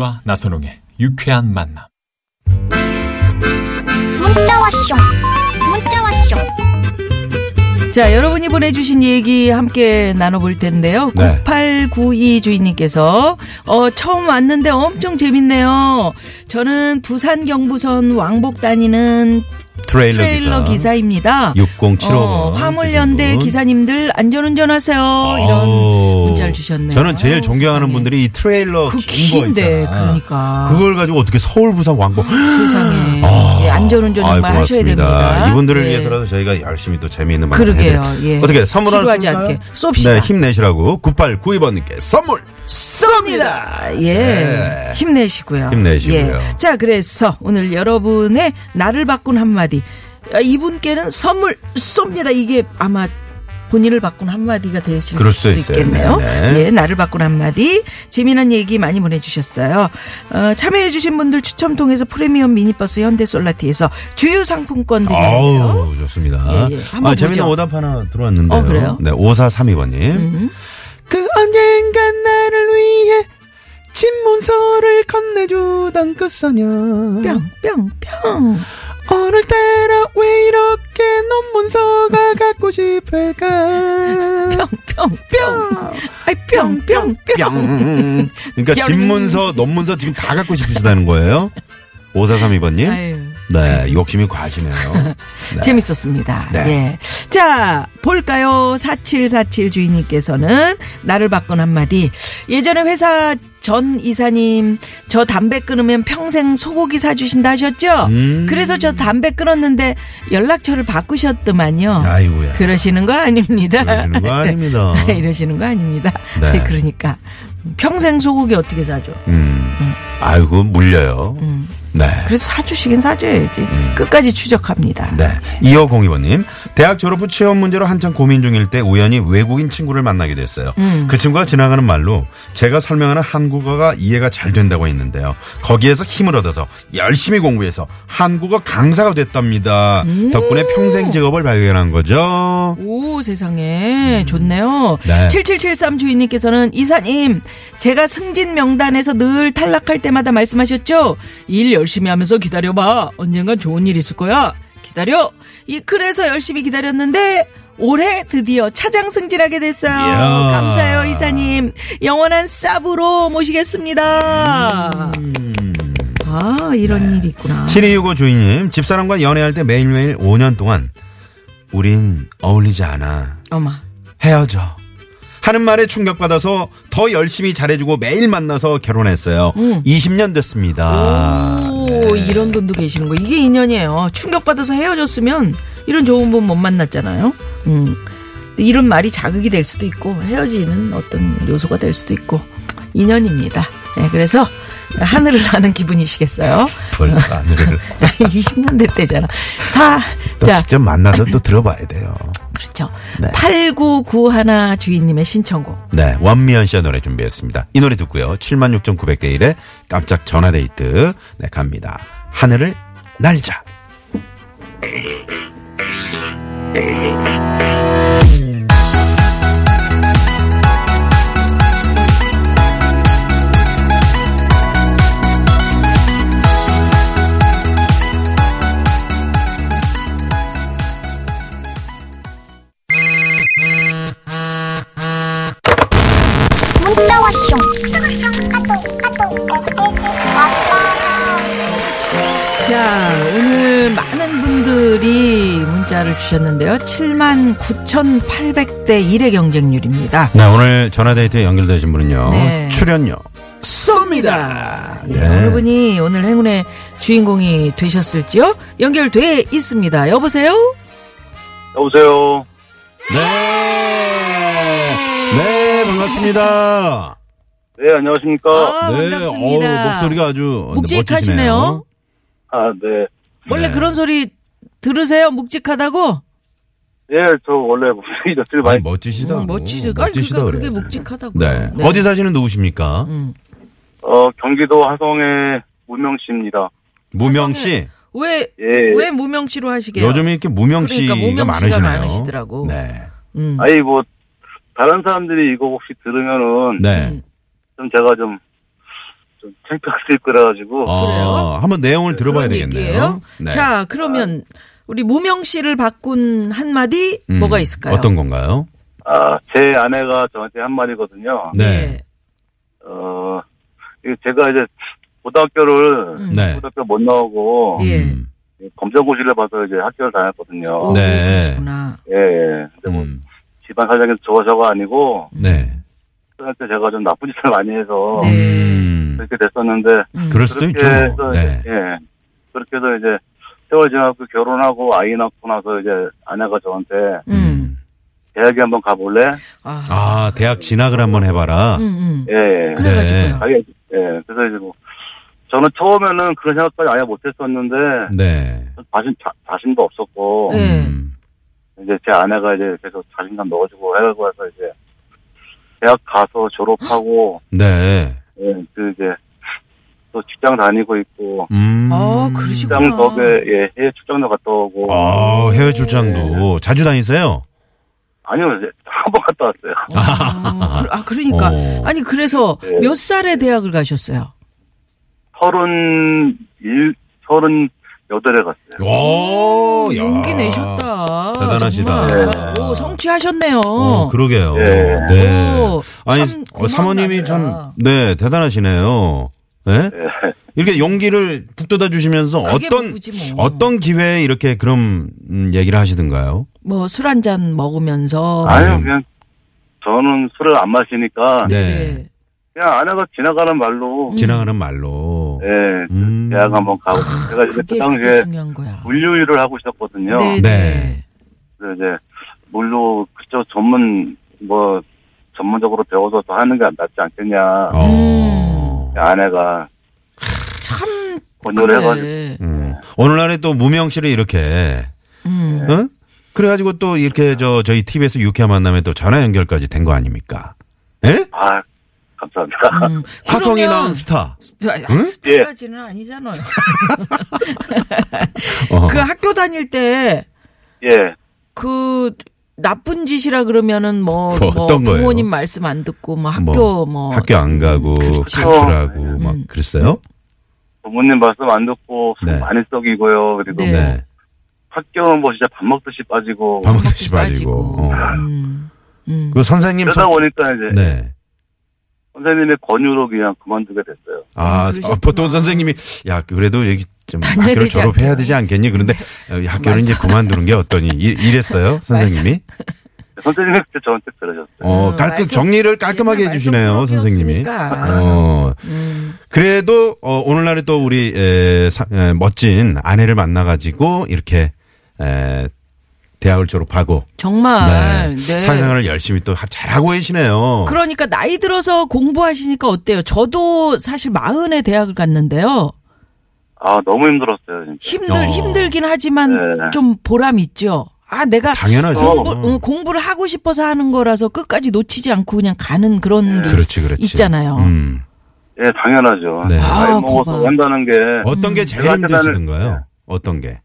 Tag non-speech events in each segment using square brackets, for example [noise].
김미화 나선홍의 유쾌한 만남. 문자 왔쇼 문자 왔쇼 자, 여러분이 보내주신 얘기 함께 나눠볼 텐데요. 네. 9892 주인님께서, 어, 처음 왔는데 엄청 재밌네요. 저는 부산 경부선 왕복 다니는 트레일러, 트레일러 기사. 기사입니다. 6075 어, 화물연대 기사님들 안전운전 하세요. 이런 아우, 문자를 주셨네요. 저는 제일 존경하는 세상에. 분들이 이 트레일러 그 긴데. 그러니까. 그걸 가지고 어떻게 서울 부산 왕복 세상에. [gasps] 아, 예, 안전운전 정말 하셔야 고맙습니다. 됩니다. 이분들을 예. 위해서라도 저희가 열심히 또 재미있는 방송 그러게요. 예. 어떻게 선물 하나 지루하지 쏠까요? 않게 쏩시다. 네, 힘내시라고 9892번님께 선물 쏩니다. 예. 네. 힘내시고요. 힘내시고요. 예. 자, 그래서 오늘 여러분의 나를 바꾼 한마디. 아, 이분께는 선물 쏩니다. 이게 아마 본인을 바꾼 한마디가 되실 그럴 수도 수도 있어요. 있겠네요. 네 네. 예, 나를 바꾼 한마디. 재미난 얘기 많이 보내주셨어요. 어, 참여해주신 분들 추첨 통해서 프리미엄 미니버스 현대솔라티에서 주유 상품권. 아우 좋습니다. 예, 예. 아, 재밌는 보죠. 오답 하나 들어왔는데요. 어, 그래요? 네, 5432번님. 그 언젠간 나를 위해 집문서를 건네주던 그 소녀. 뿅, 뿅, 뿅. 오늘따라 왜 이렇게 논문서가 갖고 싶을까? 뿅, 뿅, 뿅. 아이, 뿅, 뿅, 뿅. 뿅. 그러니까 뿅. 집문서, 논문서 지금 다 갖고 싶으시다는 거예요? 5432번님. 아유. 네, 욕심이 과하시네요. [laughs] 네. 재밌었습니다. 네. 예. 자, 볼까요? 4747 주인님께서는 나를 바꾼 한마디. 예전에 회사 전 이사님, 저 담배 끊으면 평생 소고기 사주신다 하셨죠? 음. 그래서 저 담배 끊었는데 연락처를 바꾸셨더만요. 아이고야. 그러시는 거 아닙니다. 그러시는 거 아닙니다. [laughs] 이러시는 거 아닙니다. 네. 그러니까. 평생 소고기 어떻게 사줘? 음. 아이고, 물려요. 네. 그래도 사주시긴 사줘야지. 끝까지 추적합니다. 네. 2502번님. 대학 졸업 후 취업 문제로 한창 고민 중일 때 우연히 외국인 친구를 만나게 됐어요. 음. 그 친구가 지나가는 말로 제가 설명하는 한국어가 이해가 잘 된다고 했는데요. 거기에서 힘을 얻어서 열심히 공부해서 한국어 강사가 됐답니다. 음. 덕분에 평생 직업을 발견한 거죠. 오, 세상에. 좋네요. 네. 7773 주인님께서는 이사님, 제가 승진 명단에서 늘 탈락할 때마다 말씀하셨죠? 일 열심히 하면서 기다려봐. 언젠간 좋은 일 있을 거야. 기다려. 이, 그래서 열심히 기다렸는데, 올해 드디어 차장 승진하게 됐어요. 이야. 감사해요, 이사님. 영원한 쌉으로 모시겠습니다. 아, 이런 일이 있구나. 7265 주인님. 집사람과 연애할 때 매일매일 5년 동안 우린 어울리지 않아. 어머. 헤어져. 하는 말에 충격받아서 더 열심히 잘해주고 매일 만나서 결혼했어요. 20년 됐습니다. 오, 이런 분도 계시는 거. 이게 인연이에요. 충격받아서 헤어졌으면 이런 좋은 분 못 만났잖아요. 음. 이런 말이 자극이 될 수도 있고 헤어지는 어떤 요소가 될 수도 있고 인연입니다. 네, 그래서 하늘을 나는 기분이시겠어요? 벌써 [laughs] 하늘을. 20년 됐대잖아. 사, 또 자, 직접 만나서 또 들어봐야 돼요. 그렇죠. 네. 8991 주인님의 신청곡. 네, 원미연 씨의 노래 준비했습니다. 이 노래 듣고요. 76,900대 1의 깜짝 전화데이트. 네, 갑니다. 하늘을 날자. 주셨는데요. 7만 9,800대 1의 경쟁률입니다. 네, 오늘 전화데이트에 연결되신 분은요. 네. 출연료 쏩니다. 예, 네. 어느 분이 오늘 행운의 주인공이 되셨을지요? 연결돼 있습니다. 여보세요? 여보세요. 네. 네, 반갑습니다. 네, 안녕하십니까. 아, 네, 반갑습니다. 어우, 목소리가 아주 묵직하시네요. 아, 네. 원래 네. 그런 소리 들으세요? 묵직하다고? 예, 저 원래 [laughs] 목소리 저쪽에 많이 많이, 멋지시다고. 음, 멋지죠. 아니, 멋지시다 그러니까. 그게 묵직하다고. 네. 어디 사시는 누구십니까? 음. 어, 경기도 화성의 무명 씨입니다. 무명 씨. 왜, 예. 왜 무명 씨로 하시게요? 요즘에 이렇게 무명 씨가 그러니까 무명 많으시네요. 많으시더라고. 네. 음. 아니, 뭐, 다른 사람들이 이거 혹시 들으면은, 네. 음. 좀 제가 좀, 좀 창피할 수 있고 그래가지고, 아, 한번 내용을 들어봐야 그런 되겠네요. 얘기예요? 네. 자, 그러면 우리 무명 씨를 바꾼 한마디 음, 뭐가 있을까요? 어떤 건가요? 아, 제 아내가 저한테 한 말이거든요. 네. 어, 이게 제가 이제, 고등학교를, 음. 네. 고등학교 못 나오고, 예. 음. 검정고시를 봐서 이제 학교를 다녔거든요. 오, 네. 그러시구나. 예, 예. 근데 뭐, 음. 집안 사정이 저거 저거 아니고, 네. 그때 제가 좀 나쁜 짓을 많이 해서, 네. 음. 그렇게 됐었는데, 음. 그럴 수도 있죠. 그렇게 뭐. 해서, 네. 예. 그렇게 해서 이제, 세월 지나고 결혼하고 아이 낳고 나서 이제 아내가 저한테, 음. 대학에 한번 가볼래? 아. 아, 대학 진학을 한번 해봐라. 음, 음. 예, 예. 그래가지고요. 자기, 예. 그래서 이제 뭐, 저는 처음에는 그런 생각까지 아예 못했었는데, 네. 자신, 자, 자신도 없었고, 네. 음. 이제 제 아내가 이제 계속 자신감 넣어주고 해가지고 해서 이제, 대학 가서 졸업하고, 네. 예, 그 이제, 또 직장 다니고 있고, 음. 아, 그러시구나. 직장 덕에, 예, 해외 출장도 갔다 오고, 아, 해외 출장도 자주 다니세요? 아니요, 이제 한번 갔다 왔어요. 아, 그- 아, 그러니까. 어. 아니, 그래서 네. 몇 살에 대학을 가셨어요? 서른 일, 서른 여덟에 갔어요. 오, 야. 용기 내셨다. 대단하시다. 네. 오, 성취하셨네요. 어, 그러게요. 예. 네. 오, 아니, 참 어, 사모님이. 참, 네, 대단하시네요. 네? 예. 이렇게 용기를 북돋아 주시면서 어떤, 뭐지, 뭐. 어떤 기회에 이렇게 그런 음, 얘기를 하시던가요? 뭐 술 한 잔 먹으면서. 아유, 그냥, 저는 술을 안 마시니까, 네. 그냥 아내가 지나가는 말로, 지나가는 말로. 예, 음. 대학 한번 가고, 제가 이제 그 당시에 중요한 거야. 물류 일을 하고 있었거든요. 네. 네. 네. 그래서 이제, 물류, 그쪽 전문, 뭐, 전문적으로 배워서 더 하는 게 낫지 않겠냐. 어. 아내가 참. 해가지고, 그래. 음. 오늘날에 또 무명 씨를 이렇게, 음. 어? 그래가지고 또 이렇게 저, 저희 TBS 유쾌한 만남에 또 전화 연결까지 된 거 아닙니까? 예? 아, 감사합니다. 음. [laughs] 화성이 그러면- 나온 스타. 아, 스타까지는 아니잖아요. [laughs] 어. 그 학교 다닐 때 예. 그 나쁜 짓이라 그러면은 뭐, 뭐 뭐 어떤 거예요? 부모님 말씀 안 듣고 뭐 학교 뭐, 학교 안 가고, 그렇지. 가출하고, 막 음. 그랬어요? 부모님 말씀 안 듣고 술 네. 많이 썩이고요. 그리고 네. 네. 학교는 뭐 진짜 밥 먹듯이 빠지고 밥 먹듯이 빠지고. 어. 음. 음. 그 선생님, 그러다 선- 보니까 이제 네. 선생님의 권유로 그냥 그만두게 됐어요. 아. 어, 보통 선생님이 야 그래도 여기 좀 학교를 졸업해야. 되지 않겠니? 그런데 어, 학교를 이제. 그만두는 게 어떠니? 이, 이랬어요 [laughs] 선생님이? 선생님이 그때 저한테 그러셨어요. 어 음, 깔끔 정리를 깔끔하게 해주시네요 선생님이. 어 음. 그래도 어, 오늘날에 또 우리 에, 사- 에, 멋진 아내를 만나가지고 이렇게 에, 대학을 졸업하고 정말 네. 사회생활을 열심히 또 하- 잘하고 계시네요. 그러니까 나이 들어서 공부하시니까 어때요? 저도 사실 마흔에 대학을 갔는데요. 아 너무 힘들었어요. 진짜. 힘들 어. 힘들긴 하지만 네. 좀 보람 있죠. 아 내가 당연하죠. 공부, 어, 공부를 하고 싶어서 하는 거라서 끝까지 놓치지 않고 그냥 가는 그런 게 그렇지 그렇지. 있잖아요. 음. 예 당연하죠. 네. 나이 아, 먹어서. 한다는 게 어떤 게 제일 힘드시던가요? 네. 어떤 게?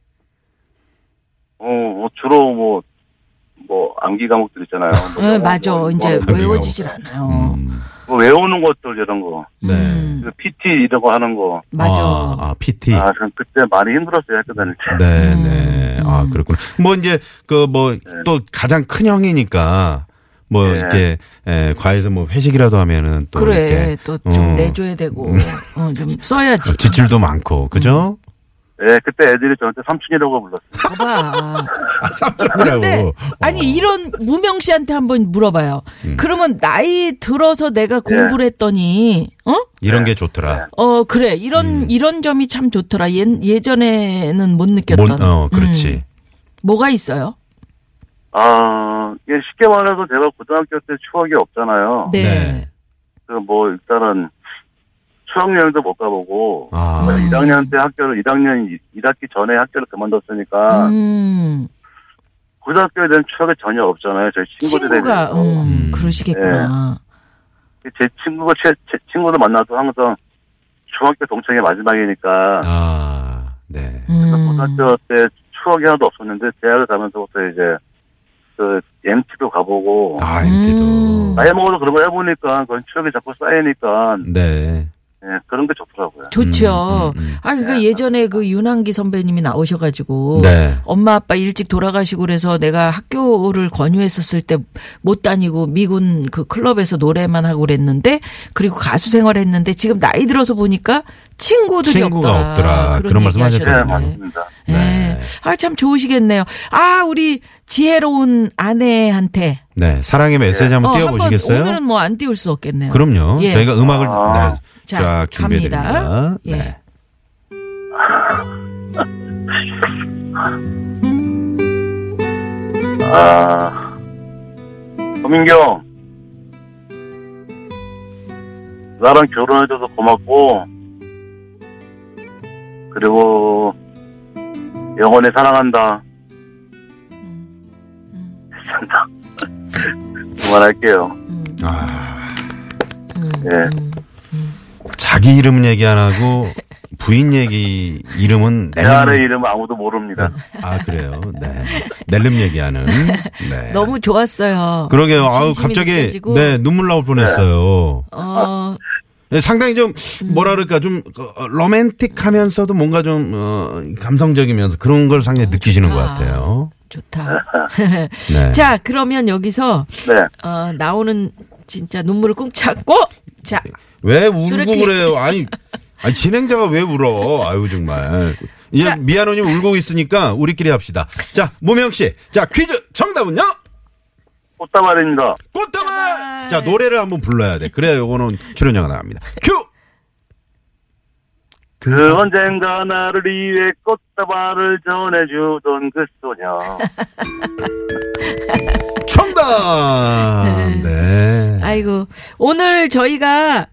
어, 뭐 주로 뭐, 뭐, 암기 과목들 있잖아요. 뭐 네, 영어, 맞아. 뭐, 이제 뭐, 외워지질 않아요. 음. 뭐 외우는 것들 이런 거. 네. 음, 그 PT 이런 거 하는 거. 맞아. 아, 아, PT. 아, 전 그때 많이 힘들었어요, 학교 다닐 때. 네, 음, 네. 아, 그렇구나. 뭐 이제 그 뭐 또 가장 큰 형이니까 뭐 네. 이렇게 에, 과에서 뭐 회식이라도 하면은 또 그래 이렇게 또좀 어, 내줘야 되고 어, 좀 써야지. 어, 지출도 많고 그죠? 예, 그때 애들이 저한테 삼촌이라고 불렀어요. 봐봐. [laughs] 아, 쌈쪽이라고. 근데 아니 이런 무명 씨한테 한번 물어봐요. 음. 그러면 나이 들어서 내가 공부를 했더니 어? 이런 게 좋더라. 어 그래 이런 이런 점이 참 좋더라. 예, 예전에는 못 느꼈던. 못, 어, 그렇지. 음, 뭐가 있어요? 아, 이게 쉽게 말해서 제가 고등학교 때 추억이 없잖아요. 네. 네. 그뭐 일단은 수학여행도 못 가보고 아. 1학년 때 학교를 1학년 1학기 전에 학교를 그만뒀으니까 음, 고등학교에 대한 추억이 전혀 없잖아요. 저희 친구들에 친구가, 대해서. 음, 음. 그러시겠구나. 제 친구가 제, 제 친구들 만나도 항상 중학교 동창회 마지막이니까 아, 네. 음. 고등학교 때 추억이 하나도 없었는데 대학을 가면서부터 이제 그 MT도 가보고 아, 음. MT도. 나이 먹어서 그런 거 해보니까 그런 추억이 자꾸 쌓이니까 네. 예, 그런 게 좋더라고요. 좋죠. 음, 음, 음. 아, 그 예전에 그 윤한기 선배님이 나오셔가지고. 네. 엄마 아빠 일찍 돌아가시고 그래서 내가 학교를 권유했었을 때 못 다니고 미군 그 클럽에서 노래만 하고 그랬는데 그리고 가수 생활했는데 지금 나이 들어서 보니까 친구들이 친구가 없더라. 없더라. 그런 말씀 얘기 네, 하셨거든요. 하셨는데. 맞습니다. 네. 네. 아, 참 좋으시겠네요. 아, 우리 지혜로운 아내한테. 네. 사랑의 메시지 한번 어, 띄워보시겠어요? 오늘은 뭐 안 띄울 수 없겠네요. 그럼요. 예. 저희가 음악을 아. 네, 자, 쫙 준비해드립니다. 갑니다. 예. 네. [laughs] 아, 도민경, 나랑 결혼해줘서 고맙고, 그리고 영원히 사랑한다. [laughs] 그만할게요. 음, 아, 음, 예. 음. 자기 이름은 얘기 안 하고 부인 얘기 이름은 내 낼름. 아내 이름은 아무도 모릅니다. 아, 그래요. 네. 낼름 얘기하는. 네. 너무 좋았어요. 그러게요. 아우, 진심이 갑자기, 느껴지고. 네, 눈물 나올 뻔했어요. 어, 네, 상당히 좀, 음. 뭐라 그럴까, 좀, 어, 로맨틱 하면서도 뭔가 좀, 어, 감성적이면서 그런 걸 상당히 느끼시는 것 좋다. 같아요. 좋다. [laughs] 네. 자, 그러면 여기서 네. 어, 나오는 진짜 눈물을 꾹 참고 자, 왜 울고 그렇게- 그래요? 아니, 아니, 진행자가 왜 울어? 아유, 정말. 이제 자. 미아노님 울고 있으니까 우리끼리 합시다. 자, 모명 씨. 자, 퀴즈 정답은요? 꽃다발입니다. 꽃다발! 자, 노래를 한번 불러야 돼. 그래야 요거는 출연료가 나갑니다. 큐! 그 언젠가 나를 위해 꽃다발을 전해주던 그 소녀. [laughs] 정답! 네. 아이고 오늘 저희가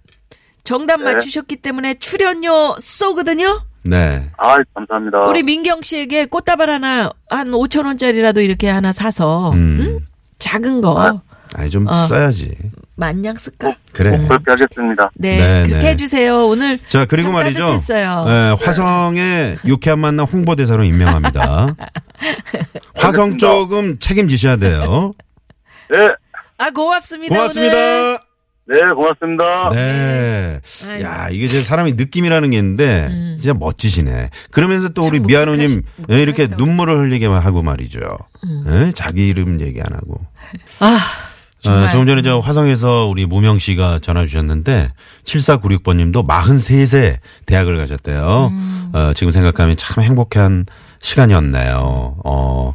정답 네. 맞추셨기 때문에 출연료 쏘거든요. 네. 아, 감사합니다. 우리 민경 씨에게 꽃다발 하나 한 5천 원짜리라도 이렇게 하나 사서 음. 응? 작은 거 아. 아니, 좀 어. 써야지. 만냥 쓸까? 그래. 그렇게 하겠습니다. 네, 네, 그렇게 네. 해주세요. 오늘 자, 그리고 참 말이죠. 따뜻했어요. 예, 화성의 유쾌한 만남 홍보대사로 임명합니다. [laughs] 화성. 조금 책임지셔야 돼요. 네, 아 고맙습니다. 고맙습니다. 오늘. 네, 고맙습니다. 네. 야, 이게 제 사람이 느낌이라는 게 있는데, 음. 진짜 멋지시네. 그러면서 또참 우리 미아노님, 예, 이렇게 묵직하시다고. 눈물을 흘리게 하고 말이죠. 음. 예, 자기 이름 얘기 안 하고. 아 어, 정말. 조금 전에 저 화성에서 우리 무명 씨가 전화 주셨는데 7496번 님도 43세 대학을 가셨대요. 음. 어, 지금 생각하면 참 행복한 시간이었네요. 어.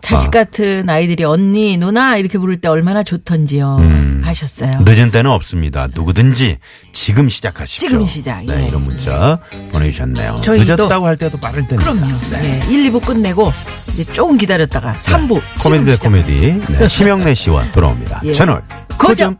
자식 아, 같은 아이들이 언니 누나 이렇게 부를 때 얼마나 좋던지요 음. 하셨어요. 늦은 때는 없습니다. 누구든지 지금 시작하십시오. 지금 시작, 네, 예. 이런 문자 보내주셨네요. 저희도- 늦었다고 할 때도 빠를 때입니다. 그럼요. 네. 1, 2부 끝내고 이제 조금 기다렸다가 3부 코미디 대 코미디 네, 심영래 씨와 돌아옵니다. [laughs] 예. 채널 고정.